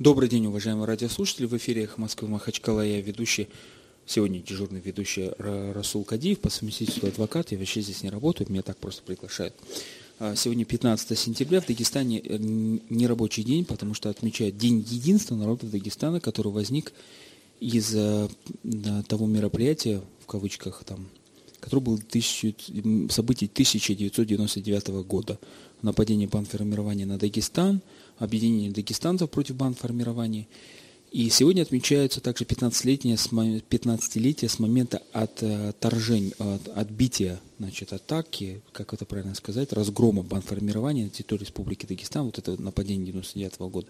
Добрый день, уважаемые радиослушатели. В эфире «Эхо Москвы» Махачкала. Я ведущий, сегодня дежурный ведущий Расул Кадиев, по совместительству адвокат. Я вообще здесь не работаю, меня так просто приглашают. А, сегодня 15 сентября, в Дагестане э, не рабочий день, потому что отмечают День единства народа Дагестана, который возник из того мероприятия, в кавычках, там, которое было тысячу, событий 1999 года. Нападение бандформирования на Дагестан, объединение дагестанцев против бандформирования. И сегодня отмечается также 15-летие с, 15 с момента отторжения, от отбития, значит, атаки, как это правильно сказать, разгрома бандформирования на территории Республики Дагестан, вот это нападение 99 -го года.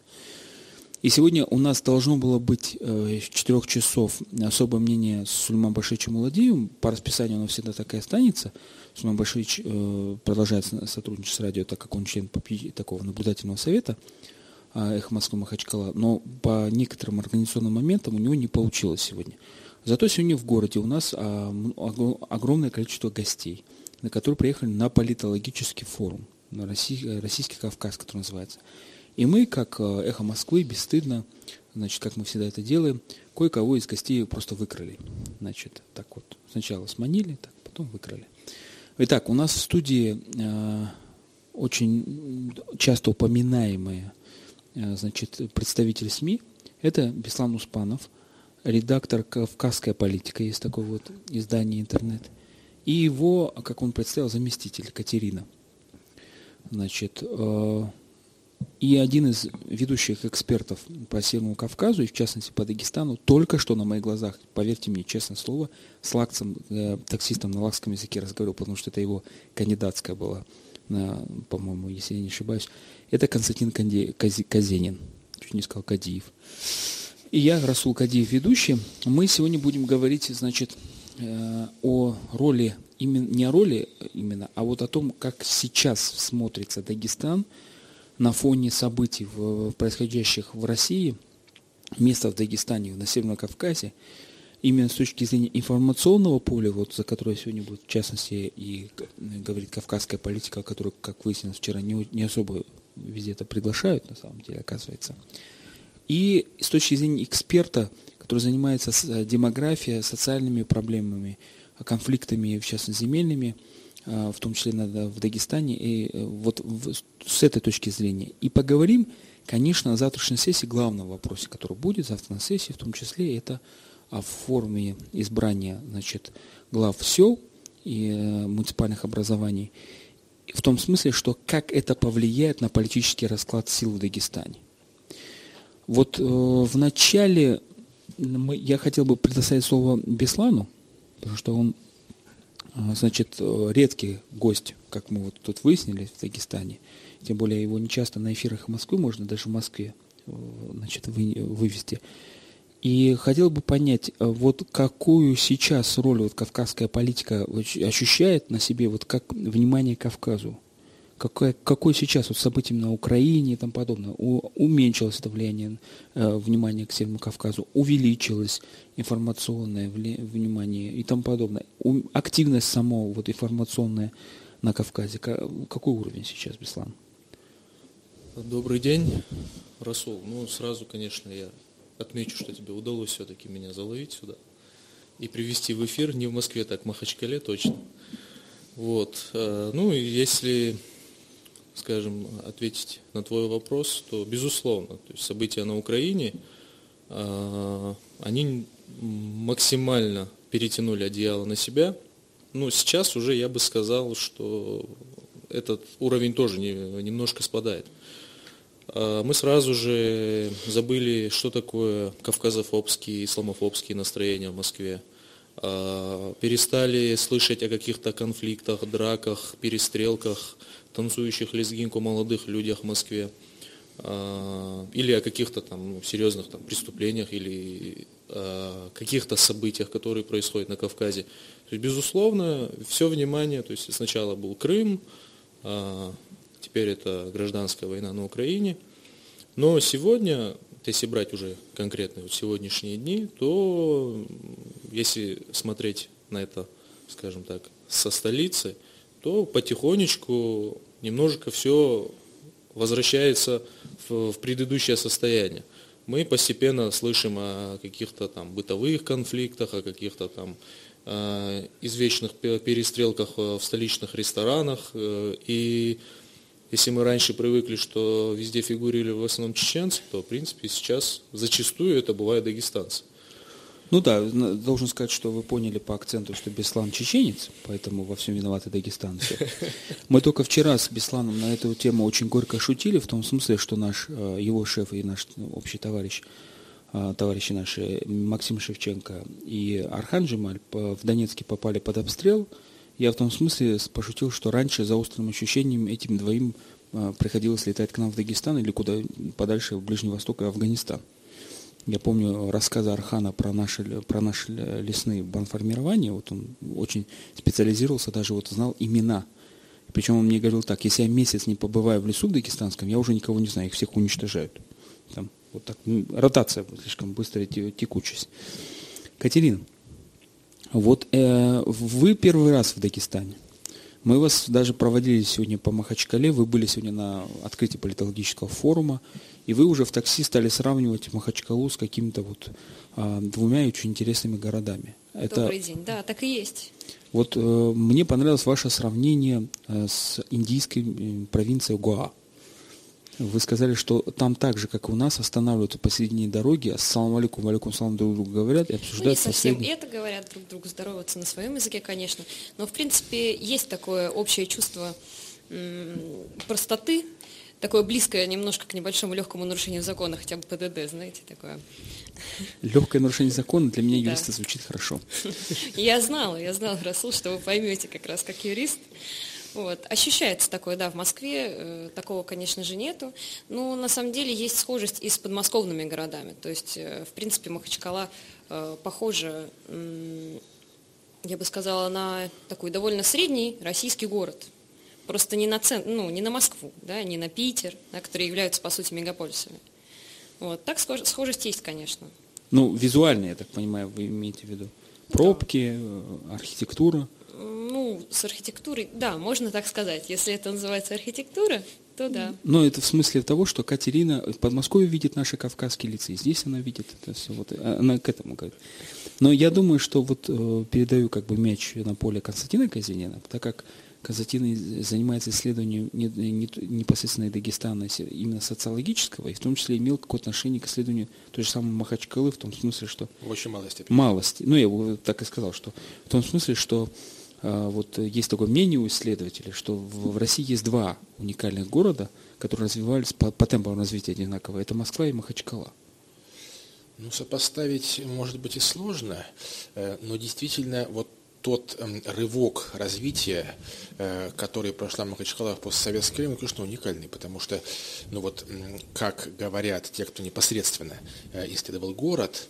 И сегодня у нас должно было быть э, в 4 часов особое мнение с Сульман Башичем Муладиевым. По расписанию оно всегда так и останется. Сульман Башич э, продолжает сотрудничать с радио, так как он член такого наблюдательного совета э, «Эхо Москвы Махачкала». Но по некоторым организационным моментам у него не получилось сегодня. Зато сегодня в городе у нас а, огромное количество гостей, на которые приехали на политологический форум, на Российский Кавказ, который называется. И мы, как э, эхо Москвы, бесстыдно, значит, как мы всегда это делаем, кое-кого из гостей просто выкрали. Значит, так вот, сначала сманили, так, потом выкрали. Итак, у нас в студии э, очень часто упоминаемые э, значит, представитель СМИ. Это Беслан Успанов, редактор «Кавказская политика», есть такое вот издание интернет. И его, как он представил, заместитель Катерина. Значит, э, и один из ведущих экспертов по Северному Кавказу, и в частности по Дагестану, только что на моих глазах, поверьте мне, честное слово, с лакцем, э, таксистом на лакском языке разговаривал, потому что это его кандидатская была, на, по-моему, если я не ошибаюсь. Это Константин Канди, Кази, Казенин, чуть не сказал Кадиев. И я, Расул Кадиев, ведущий. Мы сегодня будем говорить, значит, э, о роли, именно, не о роли именно, а вот о том, как сейчас смотрится Дагестан – на фоне событий, происходящих в России, место в Дагестане, на Северном Кавказе, именно с точки зрения информационного поля, вот за которое сегодня будет в частности и говорит кавказская политика, которую, как выяснилось вчера, не, не особо везде это приглашают, на самом деле, оказывается. И с точки зрения эксперта, который занимается демографией, социальными проблемами, конфликтами, в частности, земельными, в том числе в Дагестане, и э, вот с этой точки зрения. И поговорим, конечно, на завтрашней сессии, главном вопросе, который будет завтра на сессии, в том числе это о форме избрания значит, глав сел и э, муниципальных образований, в том смысле, что как это повлияет на политический расклад сил в Дагестане. Вот э, в начале мы, я хотел бы предоставить слово Беслану, потому что он а, значит, э, редкий гость, как мы вот тут выяснили в Дагестане. Тем более его не часто на эфирах Москвы можно даже в Москве э, значит, вы, вывести. И хотел бы понять, э, вот какую сейчас роль вот кавказская политика ощущает на себе, вот как внимание Кавказу? Какое, какое сейчас вот события на Украине и тому подобное, у, уменьшилось это влияние э, внимания к Северному Кавказу, увеличилось информационное вли, внимание и тому подобное. У, активность самого вот информационная на Кавказе, какой уровень сейчас, Беслан? Добрый день, Расул. Ну, сразу, конечно, я отмечу, что тебе удалось все-таки меня заловить сюда и привести в эфир, не в Москве, так в Махачкале точно. Вот. Э, ну, если скажем, ответить на твой вопрос, то безусловно, то есть события на Украине, а, они максимально перетянули одеяло на себя. Но сейчас уже я бы сказал, что этот уровень тоже немножко спадает. А, мы сразу же забыли, что такое кавказофобские, исламофобские настроения в Москве. А, перестали слышать о каких-то конфликтах, драках, перестрелках, танцующих лезгинку молодых людях в Москве, а, или о каких-то там ну, серьезных там, преступлениях или а, каких-то событиях, которые происходят на Кавказе. То есть, безусловно, все внимание, то есть сначала был Крым, а, теперь это гражданская война на Украине. Но сегодня, если брать уже конкретно вот сегодняшние дни, то если смотреть на это, скажем так, со столицы, то потихонечку немножко все возвращается в, в предыдущее состояние. мы постепенно слышим о каких-то там бытовых конфликтах, о каких-то там э, извечных перестрелках в столичных ресторанах. И если мы раньше привыкли, что везде фигурировали в основном чеченцы, то, в принципе, сейчас зачастую это бывает дагестанцы. Ну да, должен сказать, что вы поняли по акценту, что Беслан чеченец, поэтому во всем виноваты дагестанцы. Мы только вчера с Бесланом на эту тему очень горько шутили, в том смысле, что наш, э, его шеф и наш общий товарищ, э, товарищи наши Максим Шевченко и Архан Джемаль в Донецке попали под обстрел. Я в том смысле пошутил, что раньше за острым ощущением этим двоим э, приходилось летать к нам в Дагестан или куда подальше, в Ближний Восток и Афганистан. Я помню рассказы Архана про наши, про наши лесные банформирования. Вот он очень специализировался, даже вот знал имена. Причем он мне говорил так, если я месяц не побываю в лесу в дагестанском, я уже никого не знаю, их всех уничтожают. Там, вот так, ротация слишком быстрая текучесть. Катерина, вот э, вы первый раз в Дагестане. Мы вас даже проводили сегодня по Махачкале, вы были сегодня на открытии политологического форума, и вы уже в такси стали сравнивать Махачкалу с какими-то вот а, двумя очень интересными городами. Это... Добрый день, да, так и есть. Вот э, мне понравилось ваше сравнение э, с индийской э, провинцией Гоа. Вы сказали, что там так же, как и у нас, останавливаются посередине дороги, ассаламу алейкум, алейкум салам друг другу говорят и обсуждают ну, не совсем последние... это говорят друг другу, здороваться на своем языке, конечно. Но, в принципе, есть такое общее чувство простоты, такое близкое немножко к небольшому легкому нарушению закона, хотя бы ПДД, знаете, такое. Легкое нарушение закона для меня юриста да. звучит хорошо. Я знала, я знала, Расул, что вы поймете как раз как юрист. Вот. Ощущается такое, да, в Москве э, такого, конечно же, нету. Но на самом деле есть схожесть и с подмосковными городами. То есть, э, в принципе, Махачкала э, похожа, э, я бы сказала, на такой довольно средний российский город. Просто не на, цен, ну, не на Москву, да, не на Питер, да, которые являются, по сути, мегаполисами. Вот. Так схож, схожесть есть, конечно. Ну, визуально, я так понимаю, вы имеете в виду. Пробки, да. Э, архитектура ну, с архитектурой, да, можно так сказать. Если это называется архитектура, то да. Но это в смысле того, что Катерина в Подмосковье видит наши кавказские лица, и здесь она видит это все. Вот, э, она к этому говорит. Но я думаю, что вот э, передаю как бы мяч на поле Константина Казинина, так как Казатин занимается исследованием не, не, непосредственно Дагестана именно социологического, и в том числе имел какое-то отношение к исследованию той же самой Махачкалы, в том смысле, что... В очень малой степени. Малости. Ну, я так и сказал, что в том смысле, что а, вот есть такое мнение у исследователей, что в России есть два уникальных города, которые развивались по, по темпам развития одинаково. Это Москва и Махачкала. Ну, сопоставить, может быть, и сложно, э, но действительно вот тот эм, рывок развития, э, который прошла Махачкала в постсоветское время, конечно, уникальный, потому что, ну вот, как говорят те, кто непосредственно э, исследовал город,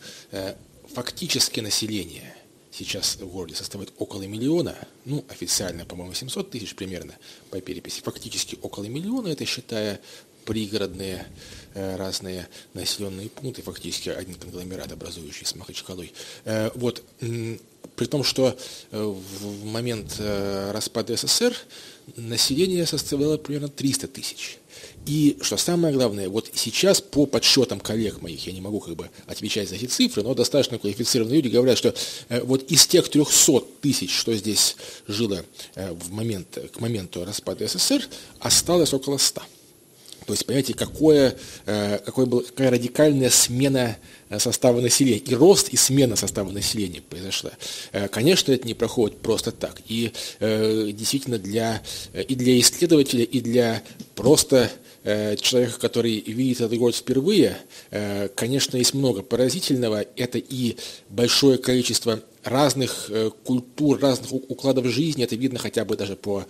фактически население – сейчас в городе составляет около миллиона, ну, официально, по-моему, 700 тысяч примерно по переписи, фактически около миллиона, это считая пригородные э, разные населенные пункты, фактически один конгломерат, образующий с Махачкалой. Э, вот, при том, что э, в момент распада СССР население составляло примерно 300 тысяч. И что самое главное, вот сейчас по подсчетам коллег моих, я не могу как бы отвечать за эти цифры, но достаточно квалифицированные люди говорят, что э, вот из тех 300 тысяч, что здесь жило э, в момент, к моменту распада СССР, осталось около 100. То есть, понимаете, какое, э, какое был, какая радикальная смена э, состава населения, и рост, и смена состава населения произошла. Э, конечно, это не проходит просто так. И действительно для, и для исследователя, и для просто человека, который видит этот город впервые, конечно, есть много поразительного. Это и большое количество разных культур, разных укладов жизни. Это видно хотя бы даже по,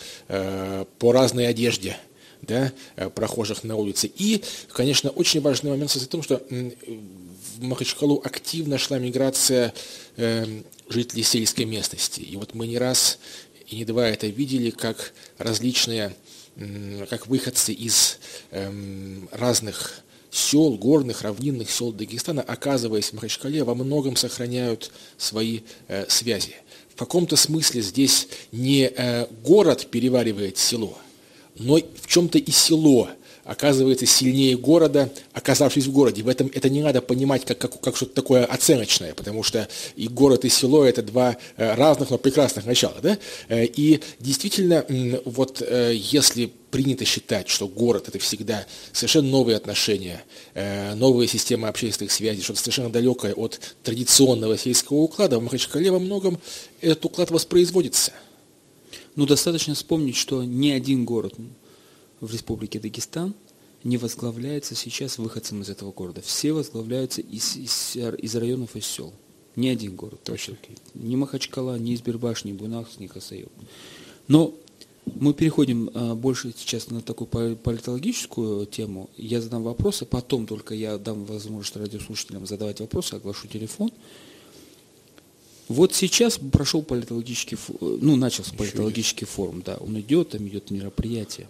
по разной одежде да, э, прохожих на улице. И, конечно, очень важный момент состоит в том, что в Махачкалу активно шла миграция э, жителей сельской местности. И вот мы не раз и не два это видели, как различные, как выходцы из эм, разных сел, горных, равнинных сел Дагестана, оказываясь в Махачкале, во многом сохраняют свои э, связи. В каком-то смысле здесь не город переваривает село – но в чем-то и село оказывается сильнее города, оказавшись в городе. В этом это не надо понимать как, как, как что-то такое оценочное, потому что и город, и село – это два э, разных, но прекрасных начала. Да? Э, и действительно, вот если принято считать, что город – это всегда совершенно новые отношения, новые системы общественных связей, что-то совершенно далекое от традиционного сельского уклада, в Махачкале во многом этот уклад воспроизводится. Ну, достаточно вспомнить, что ни один город в Республике Дагестан не возглавляется сейчас выходцем из этого города. Все возглавляются из, из, из районов и сел. Ни один город. Точно. Ни Махачкала, ни Избербаш, ни Буйнакс, ни Хасаев. Но мы переходим а, больше сейчас на такую политологическую тему. Я задам вопросы, потом только я дам возможность радиослушателям задавать вопросы, оглашу телефон. Вот сейчас прошел политологический, ну, начался политологический форум, да, он идет, там идет мероприятие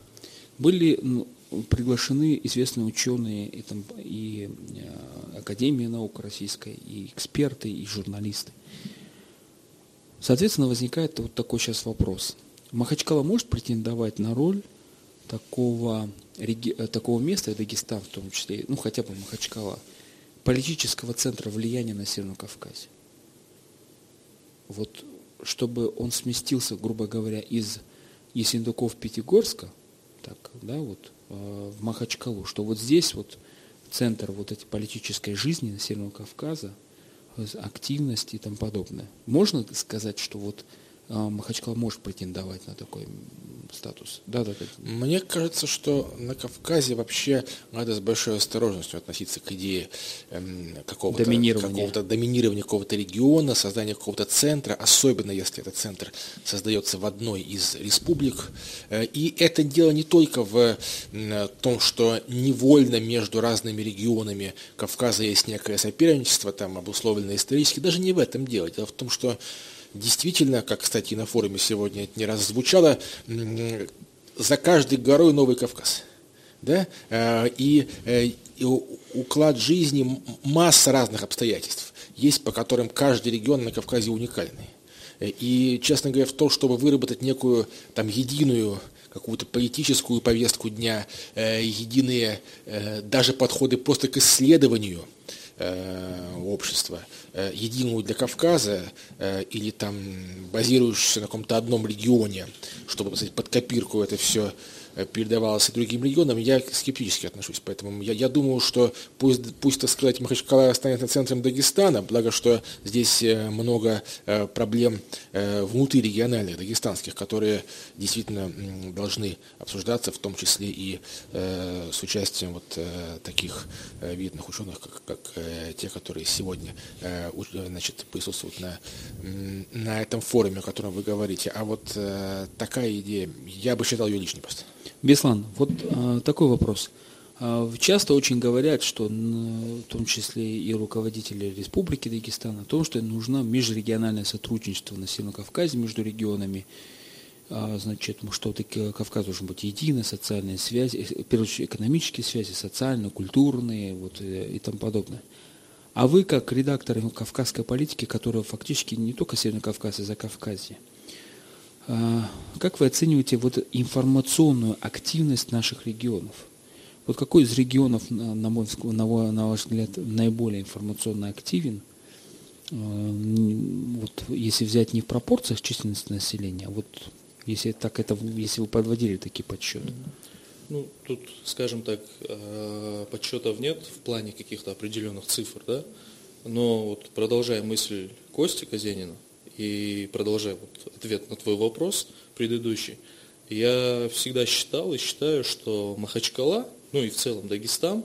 были ну, приглашены известные ученые и, там, и э, Академия наук российской, и эксперты, и журналисты. Соответственно, возникает вот такой сейчас вопрос. Махачкала может претендовать на роль такого, реги, э, такого места, и Дагестан в том числе, ну хотя бы Махачкала, политического центра влияния на Северном Кавказе? Вот чтобы он сместился, грубо говоря, из Есендуков-Пятигорска – так, да, вот э, в Махачкалу, что вот здесь вот центр вот этой политической жизни Северного Кавказа, э, активности и тому подобное. Можно сказать, что вот Махачкала может претендовать на такой статус. Да, да, да. Мне кажется, что на Кавказе вообще надо с большой осторожностью относиться к идее эм, какого-то доминирования. Какого доминирования какого-то региона, создания какого-то центра, особенно если этот центр создается в одной из республик. Э, и это дело не только в том, что невольно между разными регионами Кавказа есть некое соперничество, там обусловленное исторически, даже не в этом дело. Дело в том, что Действительно, как, кстати, на форуме сегодня это не раз звучало, за каждой горой Новый Кавказ. Да? Э, и, э, уклад жизни, масса разных обстоятельств есть, по которым каждый регион на Кавказе уникальный. И, честно говоря, в том, чтобы выработать некую там единую какую-то политическую повестку дня, э, единые даже подходы просто к исследованию общества – Э, единую для Кавказа э, или там базирующуюся на каком-то одном регионе, чтобы сказать, под копирку это все Э, передавалось и другим регионам, я скептически отношусь. Поэтому я, я думаю, что пусть, пусть, так сказать, Махачкала останется центром Дагестана, благо что здесь э, много э, проблем внутрирегиональных, дагестанских, которые действительно должны обсуждаться, в том числе и с участием вот таких видных ученых, как, как те, которые сегодня значит, присутствуют на, на этом форуме, о котором вы говорите. А вот такая идея, я бы считал ее лишней просто. Беслан, вот а, такой вопрос. А, часто очень говорят, что в том числе и руководители Республики Дагестан, о том, что нужно межрегиональное сотрудничество на Северном Кавказе между регионами. А, значит, что Кавказ должен быть единой, социальные связи, э, в первую экономические связи, социальные, культурные вот, э, и тому подобное. А вы, как редактор кавказской политики, которая фактически не только Северный Кавказ, а за Кавказье, как вы оцениваете вот информационную активность наших регионов? Вот какой из регионов, на, мой, на ваш взгляд, наиболее информационно активен? А, вот если взять не в пропорциях численности населения, а вот если так это, если вы подводили такие подсчеты. Ну, тут, скажем так, а, подсчетов нет в плане каких-то определенных цифр, да. Но вот продолжая мысль Кости Казенина, и продолжая вот ответ на твой вопрос предыдущий, я всегда считал и считаю, что Махачкала, ну и в целом Дагестан,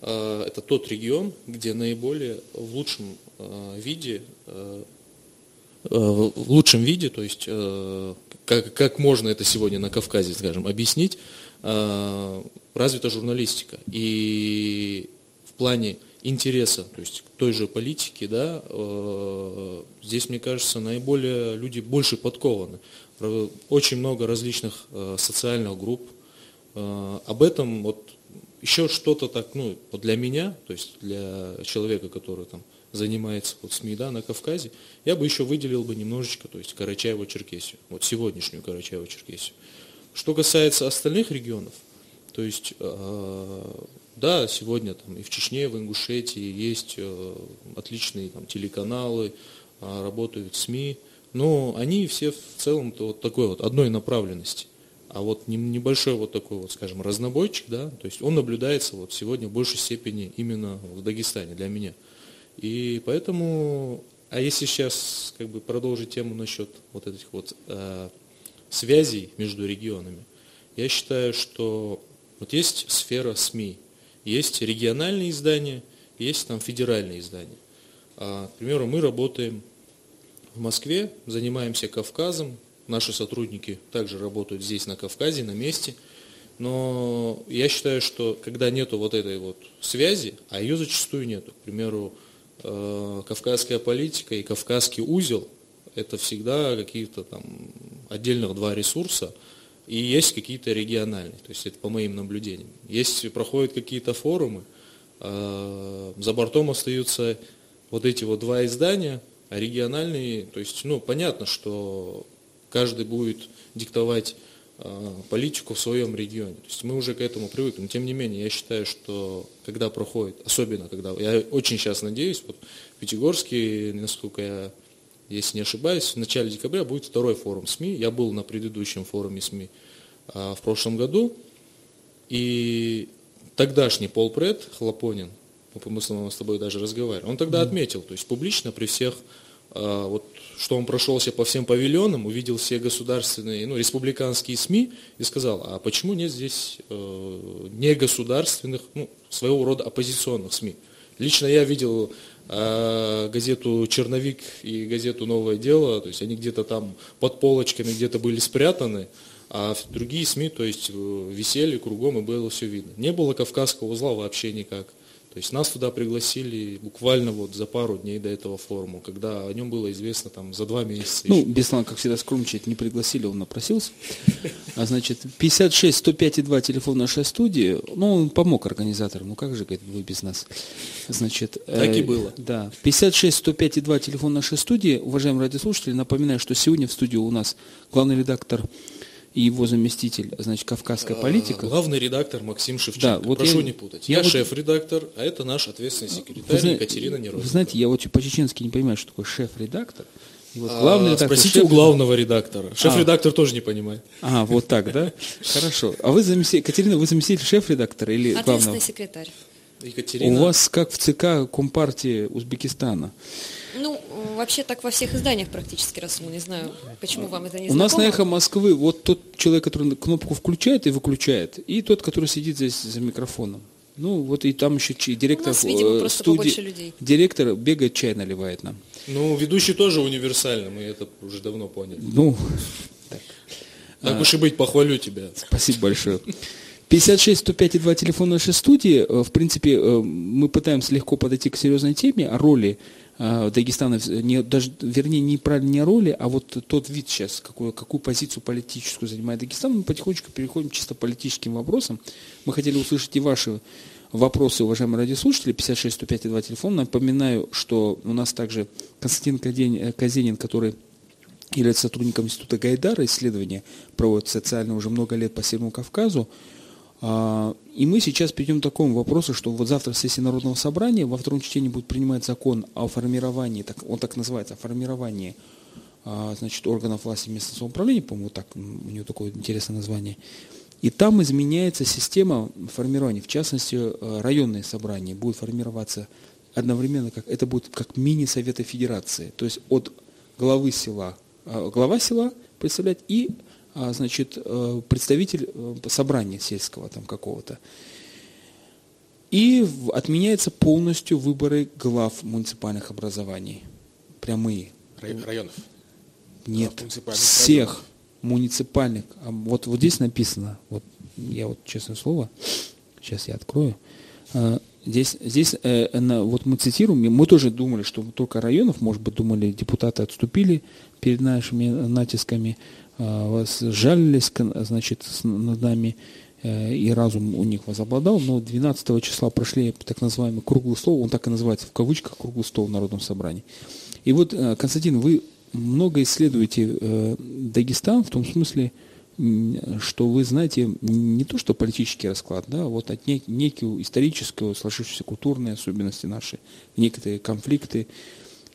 а, это тот регион, где наиболее в лучшем а, виде, а, в лучшем виде, то есть как, как можно это сегодня на Кавказе, скажем, объяснить, развита журналистика. И в плане интереса, то есть к той же политике, да, э, здесь, мне кажется, наиболее люди больше подкованы. Очень много различных э, социальных групп. Э, об этом вот еще что-то так, ну, для меня, то есть для человека, который там занимается вот СМИ, да, на Кавказе, я бы еще выделил бы немножечко, то есть Карачаево-Черкесию, вот сегодняшнюю Карачаево-Черкесию. Что касается остальных регионов, То есть, да, сегодня там и в Чечне, в Ингушетии есть отличные там, телеканалы, работают СМИ, но они все в целом-то вот такой вот одной направленности. А вот небольшой вот такой вот, скажем, разнобойчик, да, то есть он наблюдается вот сегодня в большей степени именно в Дагестане для меня. И поэтому, а если сейчас как бы продолжить тему насчет вот этих вот э, связей между регионами, я считаю, что вот есть сфера СМИ, есть региональные издания, есть там федеральные издания. А, к примеру, мы работаем в Москве, занимаемся Кавказом, Наши сотрудники также работают здесь, на Кавказе, на месте. Но я считаю, что когда нету вот этой вот связи, а ее зачастую нету, к примеру, э, кавказская политика и кавказский узел, это всегда какие-то там отдельных два ресурса, и есть какие-то региональные, то есть это по моим наблюдениям. Если проходят какие-то форумы, э, за бортом остаются вот эти вот два издания, а региональные, то есть, ну, понятно, что каждый будет диктовать а, политику в своем регионе. То есть мы уже к этому привыкли. Но тем не менее, я считаю, что когда проходит, особенно когда, я очень сейчас надеюсь, вот в Пятигорске, насколько я, если не ошибаюсь, в начале декабря будет второй форум СМИ. Я был на предыдущем форуме СМИ а, в прошлом году, и тогдашний полпред Хлопонин, мы с тобой даже разговаривали, он тогда отметил, то есть публично при всех а, вот что он прошелся по всем павильонам, увидел все государственные, ну, республиканские СМИ и сказал, а почему нет здесь э, негосударственных, ну, своего рода оппозиционных СМИ? Лично я видел э, газету «Черновик» и газету «Новое дело», то есть они где-то там под полочками где-то были спрятаны, а другие СМИ, то есть э, висели кругом и было все видно. Не было Кавказского узла вообще никак. То есть нас туда пригласили буквально вот за пару дней до этого форума, когда о нем было известно там за два месяца. Ну, Беслан, как всегда, скромничает, не пригласили, он напросился. А значит, 56 105 2 телефон нашей студии, ну, он помог организаторам, ну как же, говорит, вы без нас. Значит, так и э, было. Да, 56 105 2 телефон нашей студии. Уважаемые радиослушатели, напоминаю, что сегодня в студии у нас главный редактор и его заместитель, значит, кавказская а, политика. Главный редактор Максим Шевченко. Да, вот Прошу я, не путать. Я, я шеф-редактор, а это наш ответственный секретарь вы, Екатерина Нерозова. Вы знаете, я вот по-чеченски не понимаю, что такое шеф-редактор. вот а, главный редактор, спросите шеф... у главного редактора. А. Шеф-редактор а. тоже не понимает. А, вот так, да? Хорошо. А вы заместитель, Екатерина, вы заместитель шеф-редактора или главного? Ответственный секретарь. Екатерина. У вас как в ЦК Компартии Узбекистана. Ну, вообще так во всех изданиях практически, Расул, не знаю, почему вам это не знакомо. У нас на «Эхо Москвы» вот тот человек, который кнопку включает и выключает, и тот, который сидит здесь за микрофоном. Ну, вот и там еще директор У нас, видимо, студии, людей. директор бегает, чай наливает нам. Ну, ведущий тоже универсальный, мы это уже давно поняли. Ну, так. Так уж и быть, похвалю тебя. Спасибо большое. 56 105 2 телефон нашей студии. Э, в принципе, э, мы пытаемся легко подойти к серьезной теме о роли э, Дагестана, не, даже, вернее, не правильно не о роли, а вот тот вид сейчас, какую, какую позицию политическую занимает Дагестан. Мы потихонечку переходим к чисто политическим вопросам. Мы хотели услышать и ваши вопросы, уважаемые радиослушатели, 56 105 2 телефон. Напоминаю, что у нас также Константин Казенин, который является сотрудником Института Гайдара, исследования проводит социально уже много лет по Северному Кавказу. А, и мы сейчас перейдем к такому вопросу, что вот завтра в сессии Народного собрания во втором чтении будет принимать закон о формировании, так, он так называется, о формировании а, значит, органов власти местного самоуправления, по-моему, так, у него такое интересное название. И там изменяется система формирования, в частности, э, районные собрания будут формироваться одновременно, как это будет как мини-советы федерации, то есть от главы села, а, глава села представлять и значит, э, представитель э, собрания сельского там какого-то. И отменяется полностью выборы глав муниципальных образований. Прямые. Районов? Нет, всех районов. муниципальных. А вот, вот здесь написано, вот я вот честное слово, сейчас я открою. А, здесь, здесь э, вот мы цитируем, мы тоже думали, что только районов, может быть, думали, депутаты отступили перед нашими натисками, а, жалились, значит, над нами, э, и разум у них возобладал, но 12 числа прошли так называемый круглый стол, он так и называется, в кавычках, круглый стол в Народном собрании. И вот, э, Константин, вы много исследуете э, Дагестан в том смысле, что вы знаете не то, что политический расклад, да, а вот от нек- некую историческую, сложившуюся культурные особенности наши, некоторые конфликты.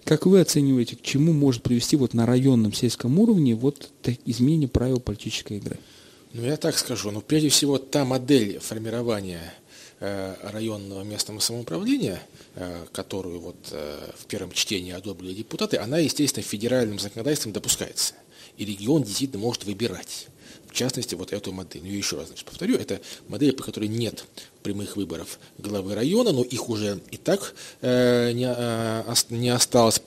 Как вы оцениваете, к чему может привести вот на районном сельском уровне вот изменение правил политической игры? Ну, я так скажу. Ну, прежде всего, та модель формирования э, районного местного самоуправления, э, которую вот э, в первом чтении одобрили депутаты, она, естественно, федеральным законодательством допускается. И регион действительно может выбирать в частности, вот эту модель. Ну, еще раз значит, повторю, это модель, по которой нет прямых выборов главы района, но их уже и так э, не, э, не осталось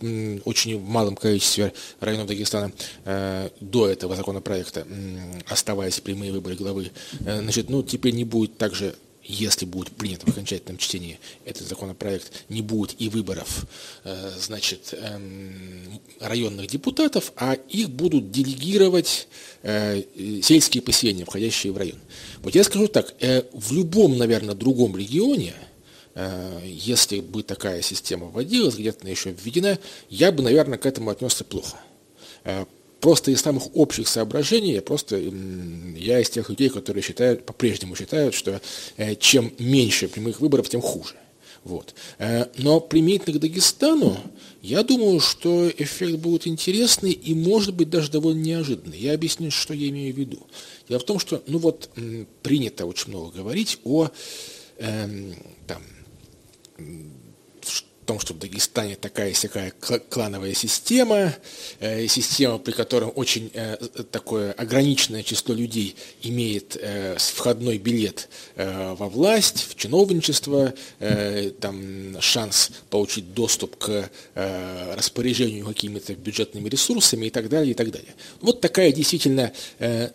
очень в малом количестве районов Дагестана э, до этого законопроекта, э, оставаясь прямые выборы главы. Э, значит, ну, теперь не будет также если будет принят в окончательном чтении этот законопроект, не будет и выборов, э, значит, эм, районных депутатов, а их будут делегировать э, сельские поселения, входящие в район. Вот я скажу так, э, в любом, наверное, другом регионе, если бы такая система вводилась, где-то она еще введена, я бы, наверное, к этому отнесся плохо просто из самых общих соображений, я просто я из тех людей, которые считают, по-прежнему считают, что э, чем меньше прямых выборов, тем хуже. Вот. Э, но применительно к Дагестану, я думаю, что эффект будет интересный и, может быть, даже довольно неожиданный. Я объясню, что я имею в виду. Дело в том, что, ну вот, принято очень много говорить о эм, там, том, что в Дагестане такая всякая клановая система, э, система, при которой очень э, такое ограниченное число людей имеет э, входной билет во власть, в чиновничество, там шанс получить доступ к распоряжению какими-то бюджетными ресурсами и так далее, и так далее. Вот такая действительно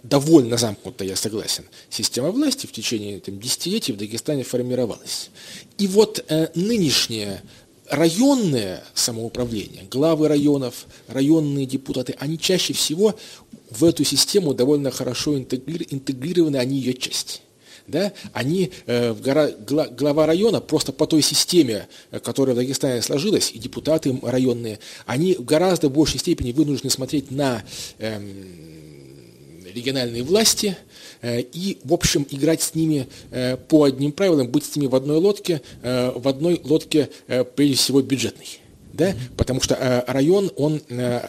довольно замкнутая, я согласен, система власти в течение там, десятилетий в Дагестане формировалась. И вот нынешняя районное самоуправление, главы районов, районные депутаты, они чаще всего в эту систему довольно хорошо интегрированы, они ее часть. Да? Они, э, гора, глава района, просто по той системе, э, которая в Дагестане сложилась, и депутаты районные, они в гораздо большей степени вынуждены смотреть на э, региональные власти, Э, и, в общем, играть с ними э, по одним правилам, быть с ними в одной лодке, э, в одной лодке, прежде всего, бюджетной. Да? Потому что район, он,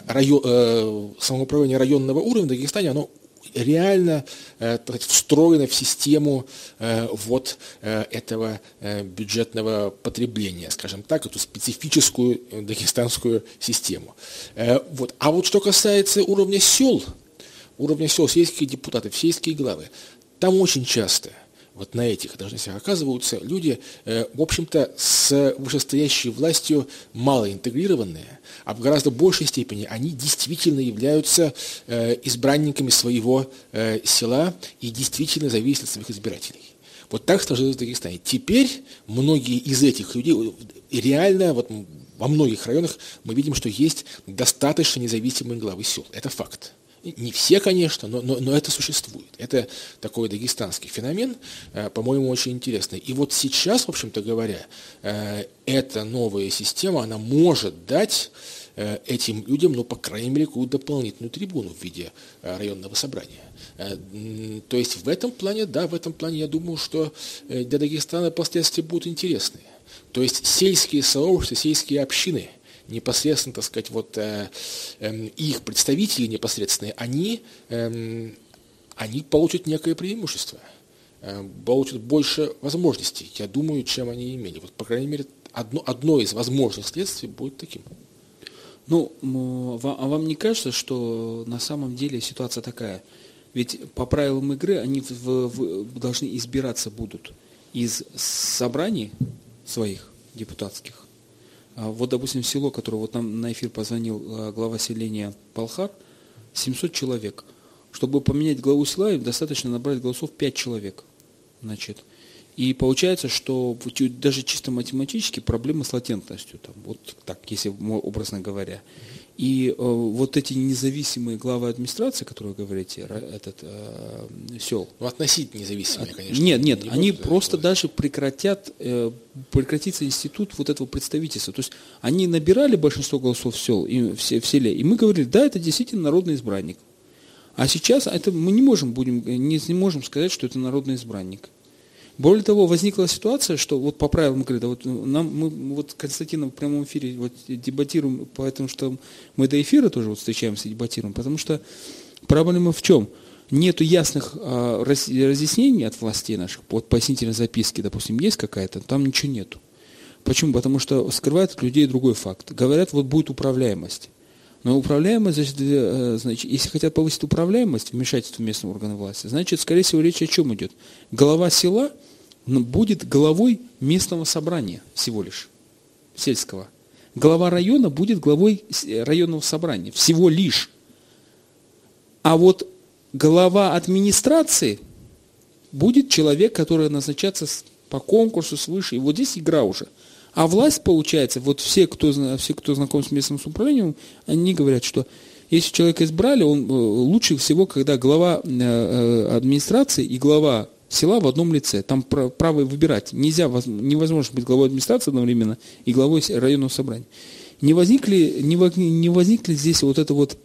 район, самоуправление районного уровня в Дагестане, оно реально сказать, встроено в систему вот этого бюджетного потребления, скажем так, эту специфическую дагестанскую систему. Вот. А вот что касается уровня сел, уровня сел, сельские депутаты, сельские главы, там очень часто вот на этих должностях оказываются люди, э, в общем-то, с вышестоящей властью мало интегрированные, а в гораздо большей степени они действительно являются э, избранниками своего э, села и действительно зависят от своих избирателей. Вот так сложилось в Дагестане. Теперь многие из этих людей, реально, вот во многих районах мы видим, что есть достаточно независимые главы сел. Это факт. Не все, конечно, но, но, но это существует. Это такой дагестанский феномен, э, по-моему, очень интересный. И вот сейчас, в общем-то говоря, э, эта новая система, она может дать э, этим людям, ну, по крайней мере, какую-то дополнительную трибуну в виде районного собрания. То есть в этом плане, да, в этом плане я думаю, что для Дагестана последствия будут интересные. То есть сельские сообщества, сельские общины – непосредственно, так сказать, вот э, э, их представители непосредственные, они, э, они получат некое преимущество, э, получат больше возможностей, я думаю, чем они имели. Вот, по крайней мере, одно, одно из возможных следствий будет таким. Ну, а вам не кажется, что на самом деле ситуация такая? Ведь по правилам игры они в, в, должны избираться будут из собраний своих депутатских, вот, допустим, село, которое вот нам на эфир позвонил а, глава селения Палхар, 700 человек. Чтобы поменять главу села, им достаточно набрать голосов 5 человек. Значит, и получается, что даже чисто математически проблемы с латентностью, там, вот так, если образно говоря. И э, вот эти независимые главы администрации, которые вы говорите, этот э, сел. Ну, относительно независимые, конечно. Нет, нет, не они просто даже прекратят, э, прекратится институт вот этого представительства. То есть они набирали большинство голосов в, сел, и, в, в селе, и мы говорили, да, это действительно народный избранник. А сейчас это мы не можем, будем, не, не можем сказать, что это народный избранник. Более того, возникла ситуация, что вот по правилам игры, да, вот нам, мы вот Константином в прямом эфире вот дебатируем, поэтому что мы до эфира тоже вот встречаемся и дебатируем, потому что проблема в чем? Нету ясных а, разъяснений от властей наших, вот пояснительной записки, допустим, есть какая-то, там ничего нету. Почему? Потому что скрывают от людей другой факт. Говорят, вот будет управляемость. Но управляемость, значит, э, значит, если хотят повысить управляемость, вмешательство местного органа власти, значит, скорее всего, речь о чем идет? Глава села будет главой местного собрания всего лишь, сельского. Глава района будет главой районного собрания, всего лишь. А вот глава администрации будет человек, который назначаться по конкурсу свыше. И вот здесь игра уже. А власть, получается, вот все, кто, все, кто знаком с местным самоуправлением, они говорят, что если человека избрали, он э, лучше всего, когда глава э, э, администрации и глава села в одном лице. Там право выбирать. Нельзя, невозможно быть главой администрации одновременно и главой районного собрания. Не возникли, не, возникли здесь вот это вот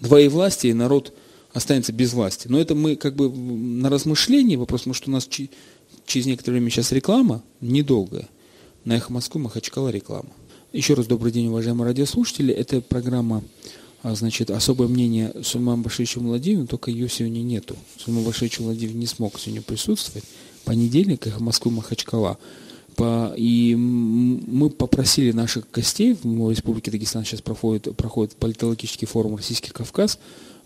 власти и народ останется без власти. Но это мы как бы на размышление, вопрос, может у нас через некоторое время сейчас реклама, недолгая. На «Эхо Москвы» Махачкала реклама. Еще раз добрый день, уважаемые радиослушатели. Это программа, значит, особое мнение Сульман Башевича Владимира, только ее сегодня нету. Сульман Башевич Владимир не смог сегодня присутствовать. Понедельник, «Эхо Москвы» Махачкала. По, и мы попросили наших гостей, в Республике Дагестан сейчас проходит, проходит политологический форум «Российский Кавказ».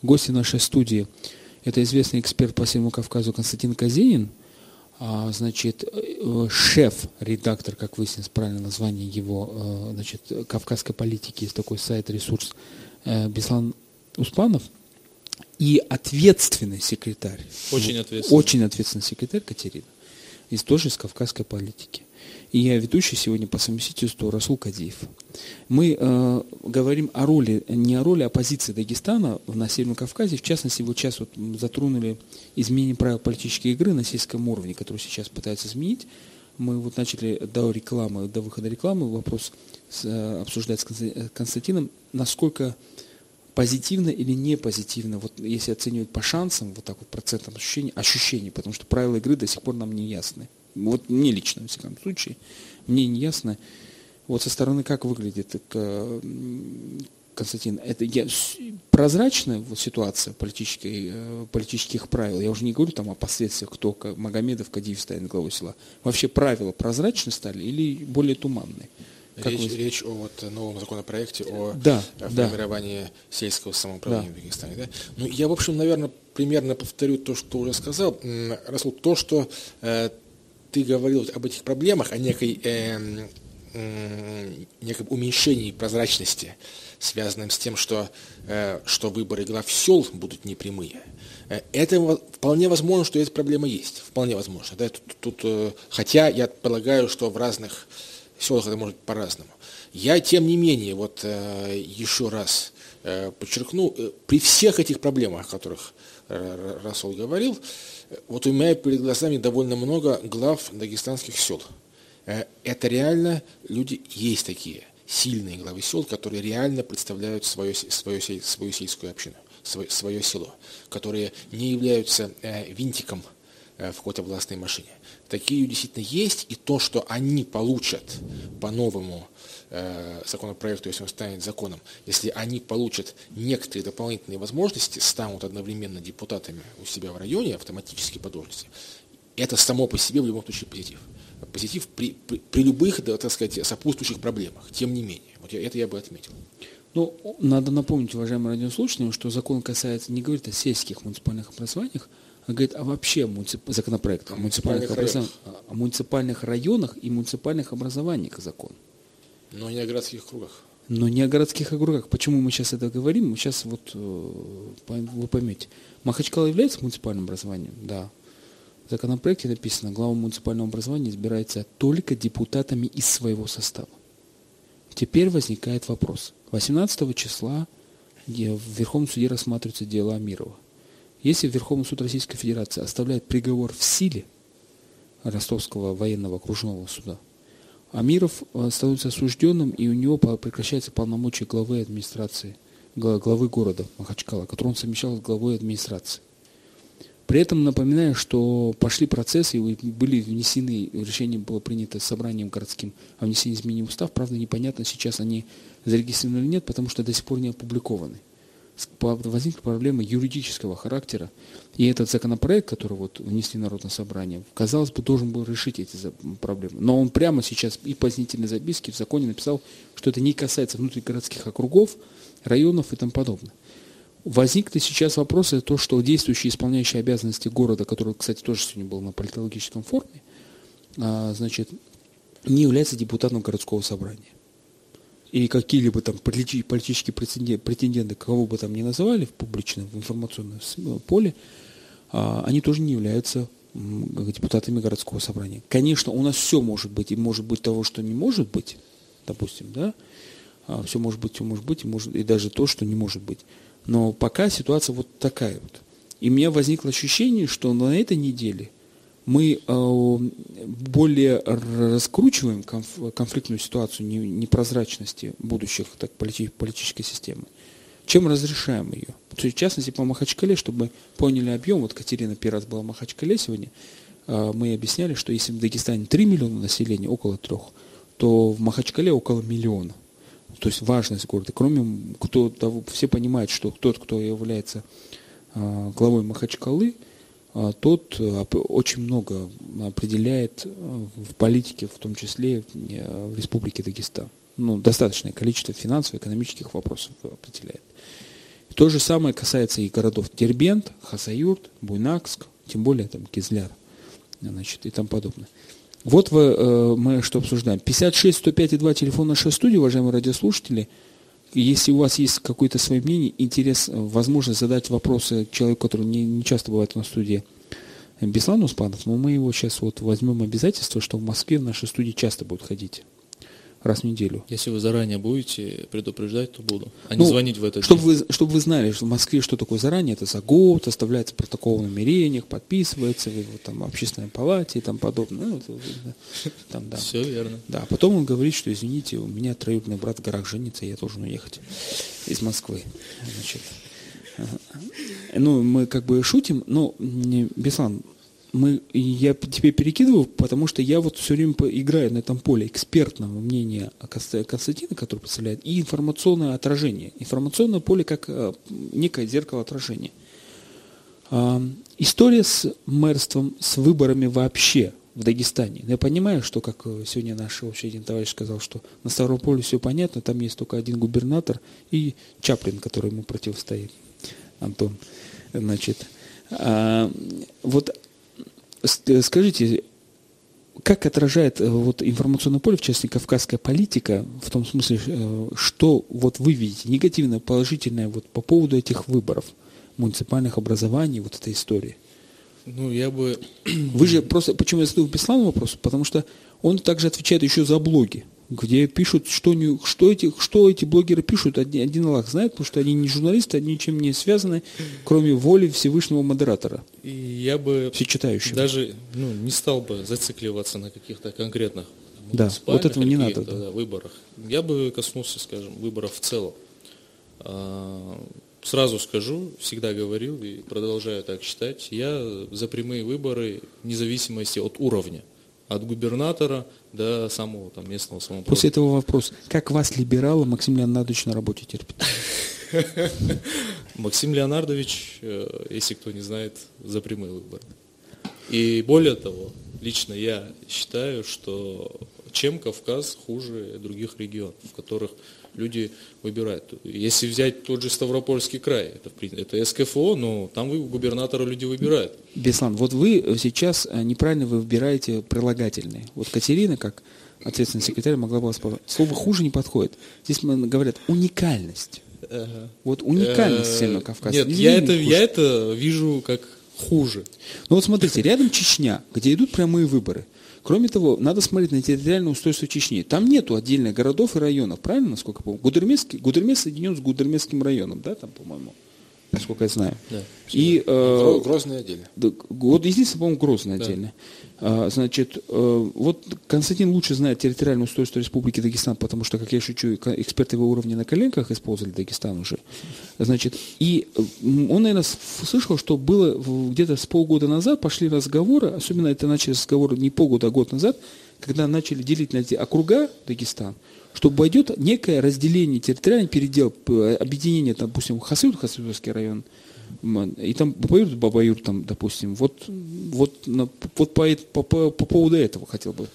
Гости нашей студии – это известный эксперт по Северному Кавказу Константин Казенин – а, значит, э, шеф-редактор, как выяснилось правильное название его, э, значит, кавказской политики, есть такой сайт, ресурс, Беслан Успанов, и ответственный секретарь. Очень ответственный. Очень ответственный секретарь Катерина. Из тоже из кавказской политики. И я ведущий сегодня по совместительству Расул Кадиев. Мы э, говорим о роли, не о роли оппозиции Дагестана на Северном Кавказе. В частности, вот сейчас вот затронули изменение правил политической игры на сельском уровне, который сейчас пытаются изменить. Мы вот начали до рекламы, до выхода рекламы вопрос э, обсуждать с Константином, насколько позитивно или не позитивно, вот если оценивать по шансам, вот так вот процентам ощущений, ощущений, потому что правила игры до сих пор нам не ясны. Вот мне лично, в всяком случае, мне не ясно, вот со стороны как выглядит это, Константин, это я, прозрачная вот ситуация политической, э, политических правил, я уже не говорю там о последствиях, кто Магомедов, Кадиев станет главой села. Вообще правила прозрачны стали или более туманные? Как речь, вы... речь о вот новом законопроекте о да, формировании да. сельского самоуправления да. в Дагестане. Да? Ну, я, в общем, наверное, примерно повторю то, что уже сказал. Расул, то, что э, ты говорил об этих проблемах, о некой, э, э, неком уменьшении прозрачности, связанном с тем, что, э, что выборы глав сел будут непрямые. Э, это вполне возможно, что эта проблема есть. Вполне возможно. Да? Тут, тут, э, хотя я полагаю, что в разных селах это может по-разному. Я, тем не менее, вот еще раз подчеркну, при всех этих проблемах, о которых Расул говорил, вот у меня перед глазами довольно много глав дагестанских сел. Это реально люди есть такие, сильные главы сел, которые реально представляют свое, свое, свою сельскую общину, свое, свое село, которые не являются э, винтиком э, в какой-то властной машине. Такие действительно есть, и то, что они получат по-новому Э, законопроекту, если он станет законом, если они получат некоторые дополнительные возможности, станут одновременно депутатами у себя в районе автоматически по должности, это само по себе в любом случае позитив. Позитив при, при, при любых, да, так сказать, сопутствующих проблемах, тем не менее. Вот я, это я бы отметил. Ну, надо напомнить, уважаемым радиослушателям, что закон касается, не говорит о сельских муниципальных образованиях, а говорит о вообще муницип... законопроект о муниципальных, образов... о муниципальных районах и муниципальных образованиях закон. Но не о городских кругах. Но не о городских округах. Почему мы сейчас это говорим? Мы сейчас вот, э, вы поймете. Махачкала является муниципальным образованием? Да. В законопроекте написано, глава муниципального образования избирается только депутатами из своего состава. Теперь возникает вопрос. 18 числа в Верховном суде рассматриваются дела Амирова. Если Верховный суд Российской Федерации оставляет приговор в силе Ростовского военного окружного суда, Амиров э, становится осужденным, и у него прекращается полномочия главы администрации главы города Махачкала, который он совмещал с главой администрации. При этом напоминаю, что пошли процессы были внесены, решение было принято собранием городским о внесении изменений в устав. Правда, непонятно, сейчас они зарегистрированы или нет, потому что до сих пор не опубликованы. Возникла проблема юридического характера. И этот законопроект, который вот внесли народное собрание, казалось бы, должен был решить эти проблемы. Но он прямо сейчас и пояснительной записке в законе написал, что это не касается внутригородских округов, районов и тому подобное. Возникли сейчас вопросы, то, что действующий исполняющий обязанности города, который, кстати, тоже сегодня был на политологическом форуме, а, значит, не является депутатом городского собрания. И какие-либо там политические претенденты, кого бы там ни называли в публичном, в информационном э, поле, а, они тоже не являются депутатами городского собрания. Конечно, у нас все может быть, и может быть того, что не может быть, допустим, да, а, все может быть, все может быть, и, может, и даже то, что не может быть. Но пока ситуация вот такая вот. И у меня возникло ощущение, что на этой неделе мы э, более раскручиваем конфликтную ситуацию непрозрачности будущих так, политической системы, чем разрешаем ее. В частности, по Махачкале, чтобы поняли объем, вот Катерина первый раз была в Махачкале сегодня, э, мы объясняли, что если в Дагестане 3 миллиона населения, около трех, то в Махачкале около миллиона то есть важность города. Кроме кто того, все понимают, что тот, кто является а, главой Махачкалы, а, тот а, очень много определяет в политике, в том числе в Республике Дагестан. Ну, достаточное количество финансовых, экономических вопросов определяет. То же самое касается и городов Дербент, Хасаюрт, Буйнакск, тем более там Кизляр значит, и тому подобное. Вот вы, э, мы что обсуждаем. 56 105 и 2 телефон нашей студии, уважаемые радиослушатели. Если у вас есть какое-то свое мнение, интерес, возможность задать вопросы человеку, который не, не часто бывает на студии, Беслан Успанов, но мы его сейчас вот возьмем обязательство, что в Москве в нашей студии часто будут ходить раз в неделю. Если вы заранее будете предупреждать, то буду, а ну, не звонить в этот чтобы день. Вы, чтобы вы знали, что в Москве что такое заранее, это за год, оставляется протокол о намерениях, подписывается в его там, общественной палате и тому подобное. Ну, там, да. Все верно. Да, потом он говорит, что, извините, у меня троюродный брат в горах женится, я должен уехать из Москвы. Значит, ну, мы как бы шутим, но, Беслан, мы, я тебе перекидываю, потому что я вот все время играю на этом поле экспертного мнения Константина, который представляет, и информационное отражение. Информационное поле как э, некое зеркало отражения. А, история с мэрством, с выборами вообще в Дагестане. Я понимаю, что, как э, сегодня наш вообще один товарищ сказал, что на Ставрополе все понятно, там есть только один губернатор и Чаплин, который ему противостоит, Антон. Значит, а, вот скажите, как отражает э, вот информационное поле, в частности, кавказская политика, в том смысле, э, что вот вы видите негативное, положительное вот по поводу этих выборов, муниципальных образований, вот этой истории? Ну, я бы... Вы же просто, почему я задаю Беслану вопрос? Потому что он также отвечает еще за блоги где пишут, что, не, что, эти, что эти блогеры пишут, один, один Аллах знает, потому что они не журналисты, они ничем не связаны, кроме воли Всевышнего модератора. И я бы Всечитающего. даже ну, не стал бы зацикливаться на каких-то конкретных да, вот этого не надо. Да. Да, выборах. Я бы коснулся, скажем, выборов в целом. А, сразу скажу, всегда говорил и продолжаю так считать, я за прямые выборы вне зависимости от уровня от губернатора до самого там, местного самоуправления. После этого вопрос. Как вас, либерала, Максим Леонардович на работе терпит? Максим Леонардович, э, если кто не знает, за прямые выборы. И более того, лично я считаю, что чем Кавказ хуже других регионов, в которых люди выбирают. Если взять тот же Ставропольский край, это, это СКФО, но там вы губернатора люди выбирают. Беслан, вот вы сейчас э, неправильно вы выбираете прилагательные. Вот Катерина, как ответственный секретарь, могла бы вас сказать, слово хуже не подходит. Здесь говорят уникальность. Ага. Вот уникальность Северного Кавказа. Нет, я это, я это вижу как хуже. Ну вот смотрите, рядом Чечня, где идут прямые выборы. Кроме того, надо смотреть на территориальное устройство Чечни. Там нету отдельных городов и районов, правильно, насколько я помню? Гудермесский, Гудермес соединен с Гудермесским районом, да, там, по-моему? насколько я знаю. Да, и, э, Грозный отдельно. Вот единственное, по-моему, Грозный да. отдельно. А, значит, э, вот Константин лучше знает территориальное устройство Республики Дагестан, потому что, как я шучу, эксперты его уровня на коленках использовали Дагестан уже. Значит, и он, наверное, слышал, что было где-то с полгода назад пошли разговоры, особенно это начались разговоры не полгода, а год назад, когда начали делить на эти округа Дагестан, что пойдет некое разделение, территориальный передел, объединение, допустим, Хасыут, Хасыутовский район, и там Бабаюр, Бабаюр, там, допустим, вот, вот, вот по, по, по, по поводу этого хотел бы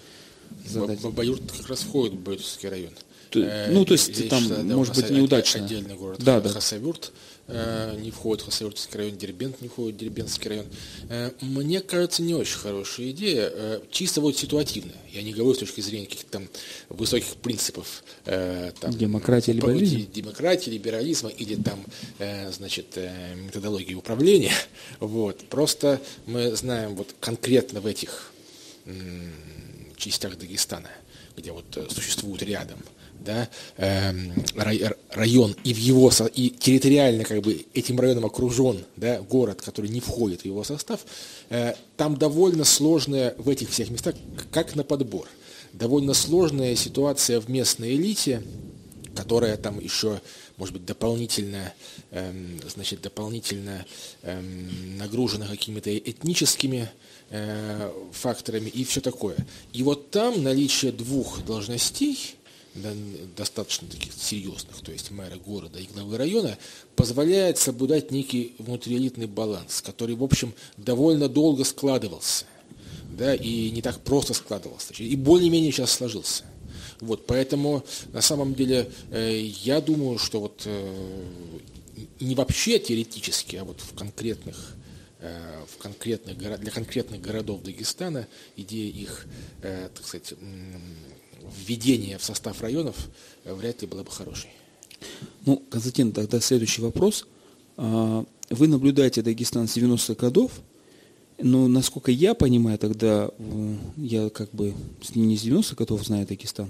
задать. Бабаюр как раз входит в Бабаюрский район. То, э, ну, то есть там, да, может быть, неудачно. Отдельный город да, Хасавюрт. Да. Э, не входит в Хасавюртский район, Дербент не входит в Дербентский район. Э, мне кажется, не очень хорошая идея, э, чисто вот ситуативная. Я не говорю с точки зрения каких-то там высоких принципов. Там, демократии, либерализма. Демократии, либерализма или там, значит, методологии управления. Вот. Просто мы знаем вот конкретно в этих частях Дагестана, где вот существуют рядом да, э, район и в его и территориально как бы этим районом окружен да, город, который не входит в его состав, э, там довольно сложная в этих всех местах, как на подбор, довольно сложная ситуация в местной элите, которая там еще, может быть, дополнительно, эм, значит, дополнительно эм, нагружена какими-то этническими э, факторами и все такое. И вот там наличие двух должностей – достаточно таких серьезных, то есть мэра города и главы района, позволяет соблюдать некий внутриэлитный баланс, который, в общем, довольно долго складывался, да, и не так просто складывался, и более-менее сейчас сложился. Вот, поэтому, на самом деле, э, я думаю, что вот э, не вообще теоретически, а вот в конкретных э, в конкретных, для конкретных городов Дагестана идея их, так сказать, введение в состав районов э, вряд ли было бы хорошей. Ну, Константин, тогда следующий вопрос. А, вы наблюдаете Дагестан с 90-х годов, но, насколько я понимаю, тогда я как бы не с 90-х годов знаю Дагестан,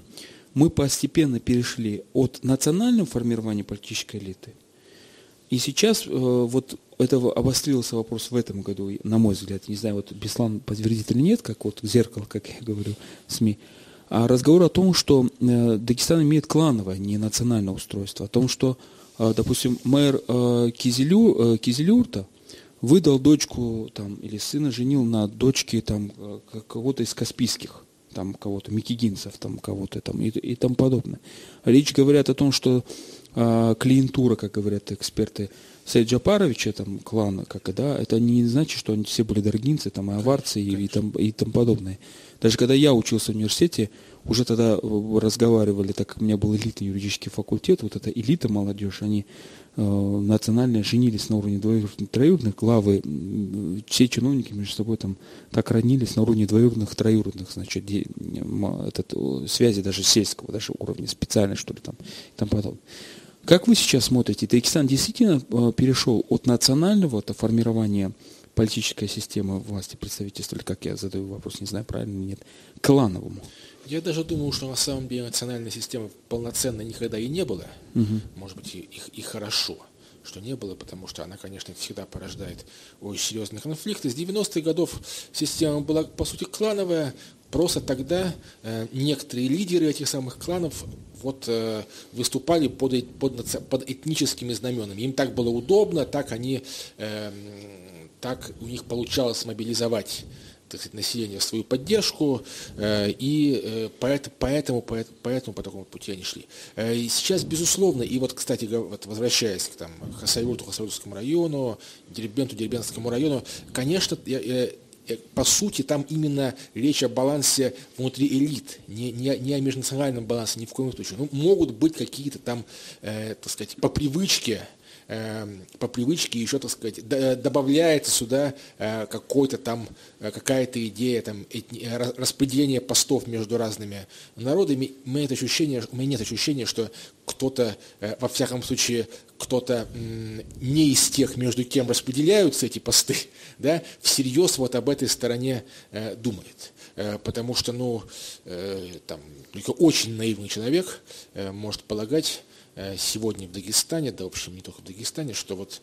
мы постепенно перешли от национального формирования политической элиты, и сейчас э, вот это обострился вопрос в этом году, на мой взгляд, не знаю, вот Беслан подтвердит или нет, как вот зеркало, как я говорю, СМИ, разговор о том, что э, Дагестан имеет клановое, не национальное устройство, о том, что, э, допустим, мэр э, Кизелю, Кизелюрта выдал дочку там, или сына женил на дочке там, кого-то из Каспийских, там кого-то, микигинцев, там кого-то там и, и тому подобное. Речь говорят о том, что э, клиентура, как говорят эксперты, Сейд Джапаровича, там, клана, как, да, это не значит, что они все были даргинцы, там, и аварцы и, и, там, и тому подобное. Даже когда я учился в университете, уже тогда э, разговаривали, так как у меня был элитный юридический факультет, вот эта элита молодежь, они э, национально женились на уровне двоюродных, троюродных, главы, все чиновники между собой там так роднились на уровне двоюродных, троюродных, значит, де, этот, связи даже сельского, даже уровня специально, что ли, там, и тому подобное. Как вы сейчас смотрите, Дагестан действительно э, перешел от национального от формирования политическая система власти представительства, или как я задаю вопрос, не знаю, правильно или нет, клановому? Я даже думаю, что на самом деле национальной системы полноценной никогда и не было. Угу. Может быть, и, и, и хорошо, что не было, потому что она, конечно, всегда порождает очень серьезные конфликты. С 90-х годов система была, по сути, клановая. Просто тогда э, некоторые лидеры этих самых кланов вот э, выступали под, под, под этническими знаменами. Им так было удобно, так они э, так у них получалось мобилизовать так сказать, население в свою поддержку, э, и поэтому, поэтому, поэтому по такому пути они шли. Э, и сейчас, безусловно, и вот, кстати, вот возвращаясь к там, Хасавюрту, Хасавюртскому району, Дербенту, Дербентскому району, конечно, по сути, там именно речь о балансе внутри элит, не, не, не о межнациональном балансе ни в коем случае. Ну, могут быть какие-то там, э, так сказать, по привычке, по привычке еще, так сказать, добавляется сюда э, какой-то там, э, какая-то идея там, распределения постов между разными народами. У меня, нет ощущения, у меня нет ощущения, что кто-то, во всяком случае, кто-то не из тех, между кем распределяются эти посты, да, всерьез вот об этой стороне думает. Потому что, ну, там, только очень наивный человек может полагать, сегодня в Дагестане, да, в общем, не только в Дагестане, что вот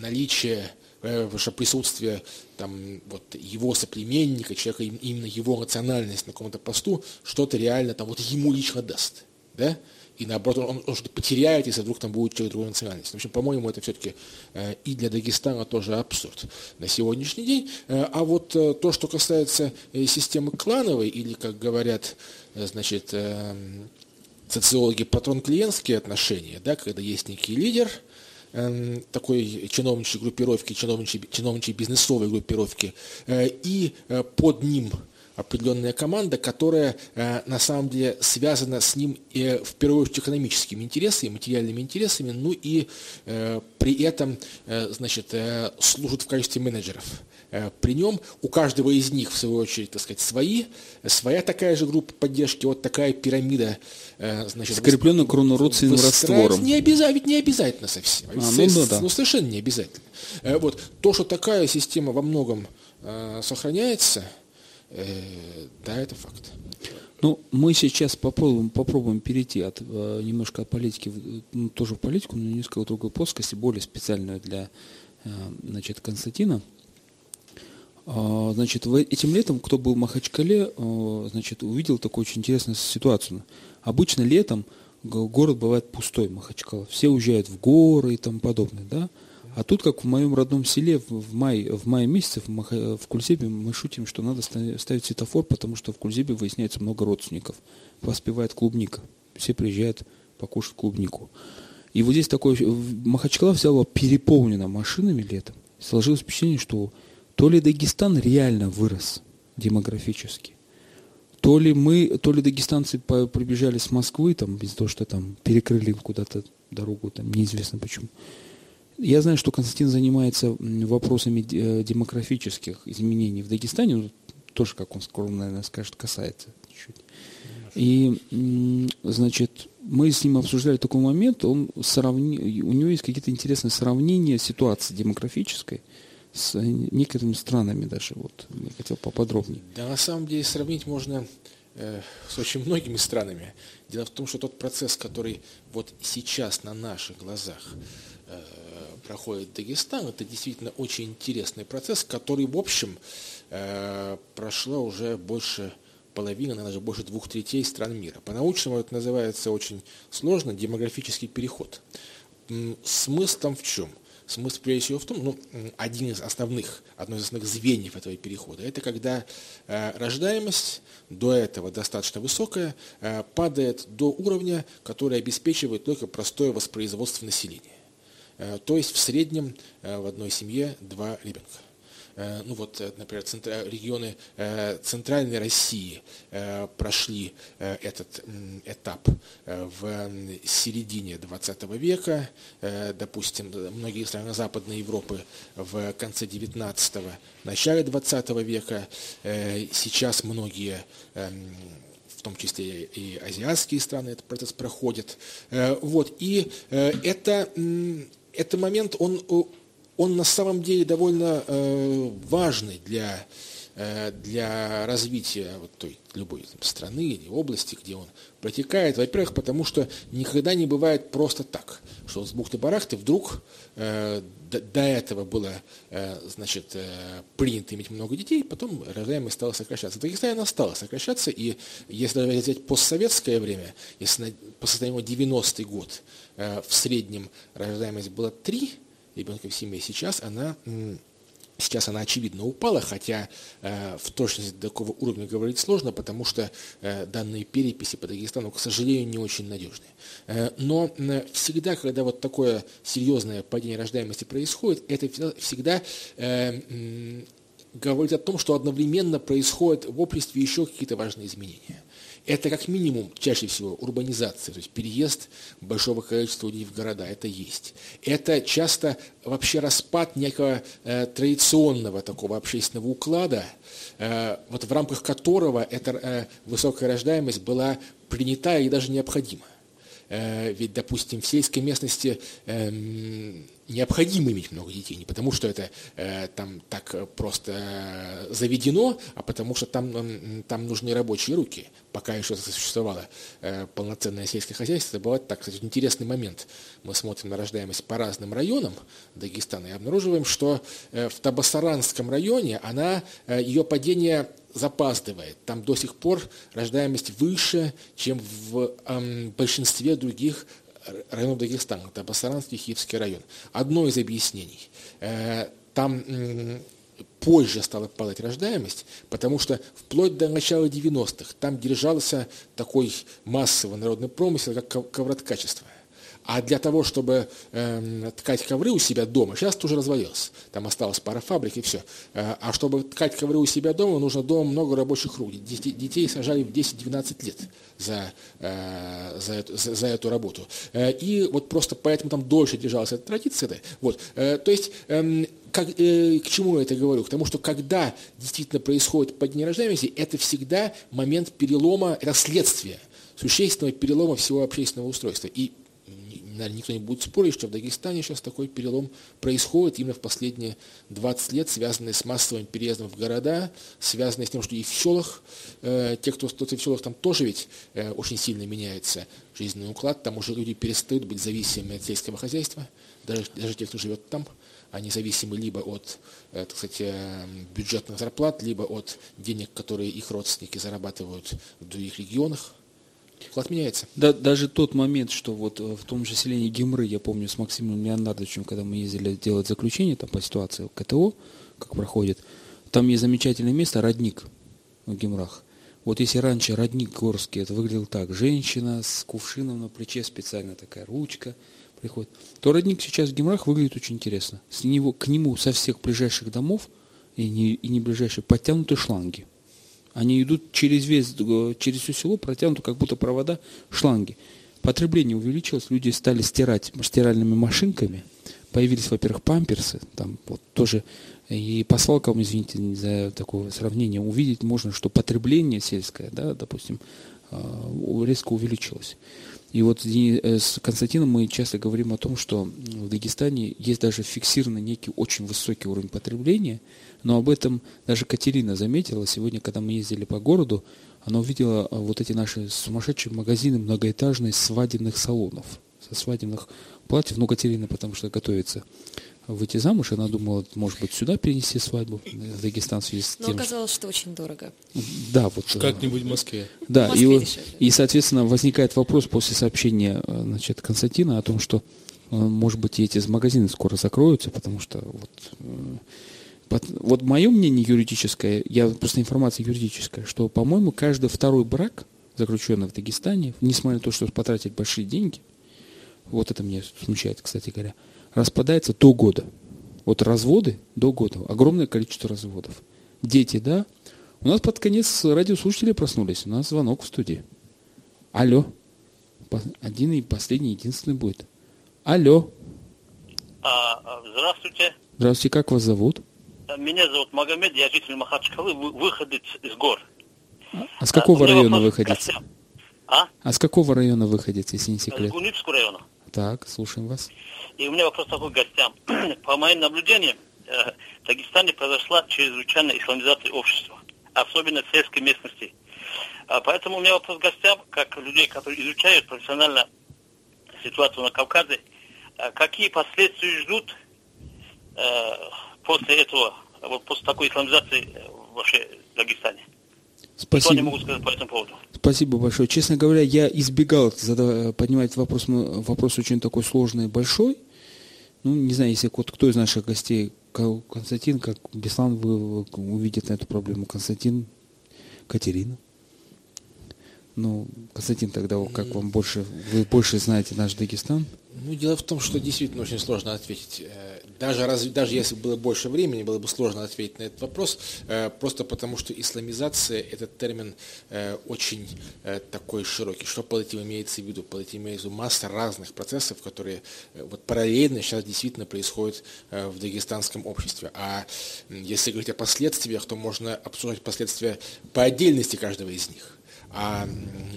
наличие ваше присутствие там, вот, его соплеменника, человека, именно его национальность на каком-то посту, что-то реально там вот ему лично даст. Да? И наоборот, он, он что-то потеряет, если вдруг там будет человек другой национальности. В общем, по-моему, это все-таки э, и для Дагестана тоже абсурд на сегодняшний день. Э, а вот э, то, что касается э, системы клановой, или, как говорят, э, значит, э, социологи, патрон-клиентские отношения, да, когда есть некий лидер – Эм, такой чиновничьей группировки, чиновничьей, чиновничьей бизнесовой группировки, э, и э, под ним определенная команда, которая э, на самом деле связана с ним в первую очередь экономическими интересами, материальными интересами, ну и при этом значит, служит в качестве менеджеров. Э, при нем у каждого из них, в свою очередь, так сказать, свои, своя такая же группа поддержки, вот такая пирамида. Э, значит, Скрепленная кронородственным раствором. Не обязательно, не обязательно совсем. А, ну, да, да. ну, совершенно не обязательно. Э, вот. То, что такая система во многом сохраняется, да, это факт. Ну, мы сейчас попробуем, попробуем перейти от, немножко от политики, ну, тоже в политику, но несколько другой плоскости, более специальную для значит, Константина. А, значит, этим летом, кто был в Махачкале, а, значит, увидел такую очень интересную ситуацию. Обычно летом город бывает пустой, Махачкала. Все уезжают в горы и тому подобное, да? А тут, как в моем родном селе, в мае, в мае месяце в, Маха, в Кульзебе мы шутим, что надо ставить светофор, потому что в Кульзебе выясняется много родственников. Поспевает клубника. Все приезжают покушать клубнику. И вот здесь такое... Махачкала взяла переполнена машинами летом. Сложилось впечатление, что то ли Дагестан реально вырос демографически, то ли мы, то ли дагестанцы прибежали с Москвы, там, из-за того, что там перекрыли куда-то дорогу, там, неизвестно почему. Я знаю, что Константин занимается вопросами э, демографических изменений в Дагестане, ну, тоже, как он скромно, наверное, скажет, касается чуть. И, значит, мы с ним обсуждали такой момент, он сравни... у него есть какие-то интересные сравнения ситуации демографической – с некоторыми странами даже. Вот я хотел поподробнее. Да, на самом деле сравнить можно э, с очень многими странами. Дело в том, что тот процесс, который вот сейчас на наших глазах э, проходит Дагестан, это действительно очень интересный процесс, который, в общем, э, прошло уже больше половины, наверное, даже больше двух третей стран мира. По-научному это называется очень сложно демографический переход. Смысл там в чем? Смысл прежде всего в том, ну, один из основных, одно из основных звеньев этого перехода, это когда э, рождаемость до этого достаточно высокая, э, падает до уровня, который обеспечивает только простое воспроизводство населения. Э, то есть в среднем э, в одной семье два ребенка. Э, ну вот, э, например, регионы э, Центральной России прошли этот этап в середине 20 века, допустим, многие страны Западной Европы в конце 19-го, начале 20 века, сейчас многие в том числе и азиатские страны этот процесс проходит. Вот, и это, это момент, он он на самом деле довольно э, важный для, э, для развития вот той любой там, страны или области, где он протекает. Во-первых, потому что никогда не бывает просто так, что с бухты-барахты вдруг э, до, до этого было э, значит, э, принято иметь много детей, потом рождаемость стала сокращаться. В Дагестане она стала сокращаться, и если даже взять постсоветское время, если на, по состоянию 90-й год э, в среднем рождаемость была 3, ребенка в семье. Сейчас она Сейчас она, очевидно, упала, хотя э, в точности такого уровня говорить сложно, потому что э, данные переписи по Дагестану, к сожалению, не очень надежные. Э, но всегда, когда вот такое серьезное падение рождаемости происходит, это всегда э, говорит о том, что одновременно происходят в обществе еще какие-то важные изменения. Это как минимум чаще всего урбанизация, то есть переезд большого количества людей в города, это есть. Это часто вообще распад некого э, традиционного такого общественного уклада, э, вот в рамках которого эта э, высокая рождаемость была принята и даже необходима. ведь, допустим, в сельской местности эм, необходимо иметь много детей, не потому что это э, там так просто заведено, а потому что там, там нужны рабочие руки. Пока еще существовало э, полноценное сельское хозяйство, это бывает так, кстати, интересный момент. Мы смотрим на рождаемость по разным районам Дагестана и обнаруживаем, что э, в Табасаранском районе она, э, ее падение запаздывает. Там до сих пор рождаемость выше, чем в э, большинстве других районов Дагестана, это Басаранский Хивский район. Одно из объяснений. Э, там позже стала падать рождаемость, потому что вплоть до начала 90-х там держался такой массовый народный промысел, как ковроткачество. А для того, чтобы э, ткать ковры у себя дома, сейчас тоже развалился. Там осталось пара фабрик и все. Э, а чтобы ткать ковры у себя дома, нужно дома много рабочих рук. Детей, детей сажали в 10-12 лет за, э, за, эту, за, за эту работу. Э, и вот просто поэтому там дольше держалась эта традиция. Вот. Э, то есть... Э, как, э, к чему я это говорю? К тому, что когда действительно происходит падение рождаемости, это всегда момент перелома, это следствие существенного перелома всего общественного устройства. И наверное, никто не будет спорить, что в Дагестане сейчас такой перелом происходит именно в последние 20 лет, связанный с массовым переездом в города, связанный с тем, что и в селах, э, те, кто стоит в селах, там тоже ведь э, очень сильно меняется жизненный уклад, там уже люди перестают быть зависимыми от сельского хозяйства, даже, даже те, кто живет там, они зависимы либо от э, так сказать, э, бюджетных зарплат, либо от денег, которые их родственники зарабатывают в других регионах. Вклад меняется. Да, даже тот момент, что вот э, в том же селении Гимры, я помню, с Максимом Леонардовичем, когда мы ездили делать заключение там по ситуации КТО, как проходит, там есть замечательное место, родник в Гимрах. Вот если раньше родник горский, это выглядел так, женщина с кувшином на плече, специально такая ручка приходит, то родник сейчас в Гимрах выглядит очень интересно. С него, к нему со всех ближайших домов и не, и не ближайших подтянуты шланги. Они идут через весь, через все село, протянуты как будто провода, шланги. Потребление увеличилось, люди стали стирать стиральными машинками. Появились, во-первых, памперсы, там вот тоже и по свалкам, извините за такое сравнение, увидеть можно, что потребление сельское, да, допустим, э, резко увеличилось. И вот э, с Константином мы часто говорим о том, что в Дагестане есть даже фиксированный некий очень высокий уровень потребления – но об этом даже Катерина заметила сегодня, когда мы ездили по городу, она увидела а, вот эти наши сумасшедшие магазины многоэтажные свадебных салонов, со свадебных платьев. Ну, Катерина, потому что готовится выйти замуж, она думала, может быть, сюда перенести свадьбу в Дагестан в связи с тем. Но оказалось, что очень дорого. Да, вот. Э, Как-нибудь в Москве. Да, в Москве и, и, соответственно, возникает вопрос после сообщения э, значит, Константина о том, что, э, может быть, эти магазины скоро закроются, потому что вот вот мое мнение юридическое, я просто информация юридическая, что, по-моему, каждый второй брак, заключенный в Дагестане, несмотря на то, что потратить большие деньги, вот это меня смущает, кстати говоря, распадается до года. Вот разводы до года. Огромное количество разводов. Дети, да. У нас под конец радиослушатели проснулись. У нас звонок в студии. Алло. Один и последний, единственный будет. Алло. А, а здравствуйте. Здравствуйте, как вас зовут? Меня зовут Магомед, я житель Махачкалы, выходец из гор. А с какого а, района выходец? А? а с какого района выходец, если не секрет? С Гуницкого района. Так, слушаем вас. И у меня вопрос такой к гостям. По моим наблюдениям, э, в Дагестане произошла чрезвычайная исламизация общества, особенно в сельской местности. А поэтому у меня вопрос к гостям, как людей, которые изучают профессионально ситуацию на Кавказе, э, какие последствия ждут э, после этого, вот после такой исламизации э, вообще в Дагестане. Спасибо. Что они могут сказать по этому поводу? Спасибо большое. Честно говоря, я избегал задав... поднимать вопрос, вопрос очень такой сложный и большой. Ну, не знаю, если вот кто из наших гостей, Константин, как Беслан, вы увидит на эту проблему. Константин, Катерина. Ну, Константин, тогда как вам больше, вы больше знаете наш Дагестан? Ну, дело в том, что действительно очень сложно ответить. Э, даже, раз, даже если было больше времени, было бы сложно ответить на этот вопрос, э, просто потому что исламизация – этот термин э, очень такой широкий. Что под этим имеется в виду? Под этим имеется в виду масса разных процессов, которые вот параллельно сейчас действительно происходят в дагестанском обществе. А если говорить о последствиях, то можно обсуждать последствия по отдельности каждого из них. А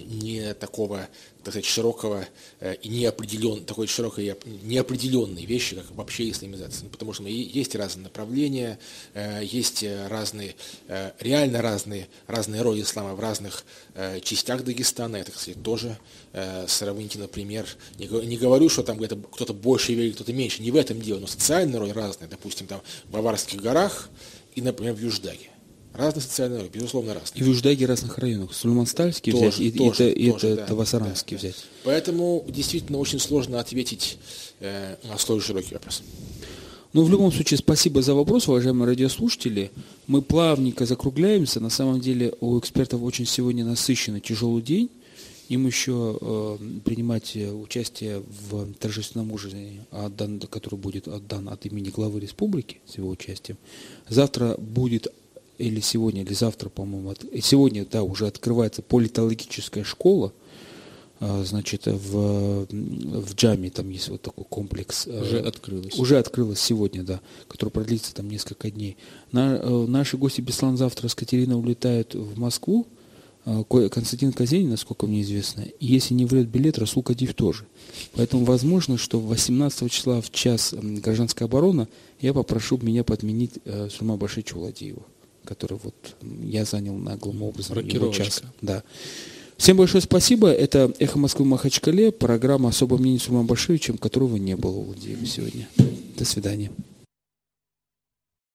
не такого, так сказать, широкого э, и неопределен, такой широкой неопределенной вещи, как вообще исламизация. Ну, потому что есть разные направления, э, есть разные, э, реально разные, разные роли ислама в разных частях Дагестана. Это, кстати, тоже сравните, например, не говорю, что там кто-то больше верит, кто-то меньше, не в этом дело, но социальная роль разная. Допустим, там в Баварских горах и, например, в Юждаге. Разные социальные ролики, безусловно, разные. И в Юждаге разных районах. Сульманстальский тоже, взять, и, тоже, и, тоже, и да, Тавасаранский да, взять. Поэтому действительно очень сложно ответить э, на сложный широкий вопрос. Ну, в любом случае, спасибо за вопрос, уважаемые радиослушатели. Мы плавненько закругляемся. На самом деле у экспертов очень сегодня насыщенный тяжелый день. Им еще э, принимать участие в торжественном ужине, отдан, который будет отдан от имени главы республики с его участием. Завтра будет или сегодня, или завтра, по-моему, от, сегодня, да, уже открывается политологическая школа, а, значит, в, в Джаме там есть вот такой комплекс. Э, уже открылась. Уже открылась сегодня, да, который продлится там несколько дней. На, э, наши гости Беслан завтра с Катериной улетают в Москву, а, Константин Казенин, насколько мне известно, и если не врет билет, Расул Кадив тоже. Поэтому возможно, что 18 числа в час гражданской обороны я попрошу меня подменить э, Сульма Башичу Владеева который вот я занял наглым образом его час. Да. Всем большое спасибо. Это «Эхо Москвы Махачкале», программа «Особое мнение Сулман Башевичем», которого не было у Владимира сегодня. До свидания.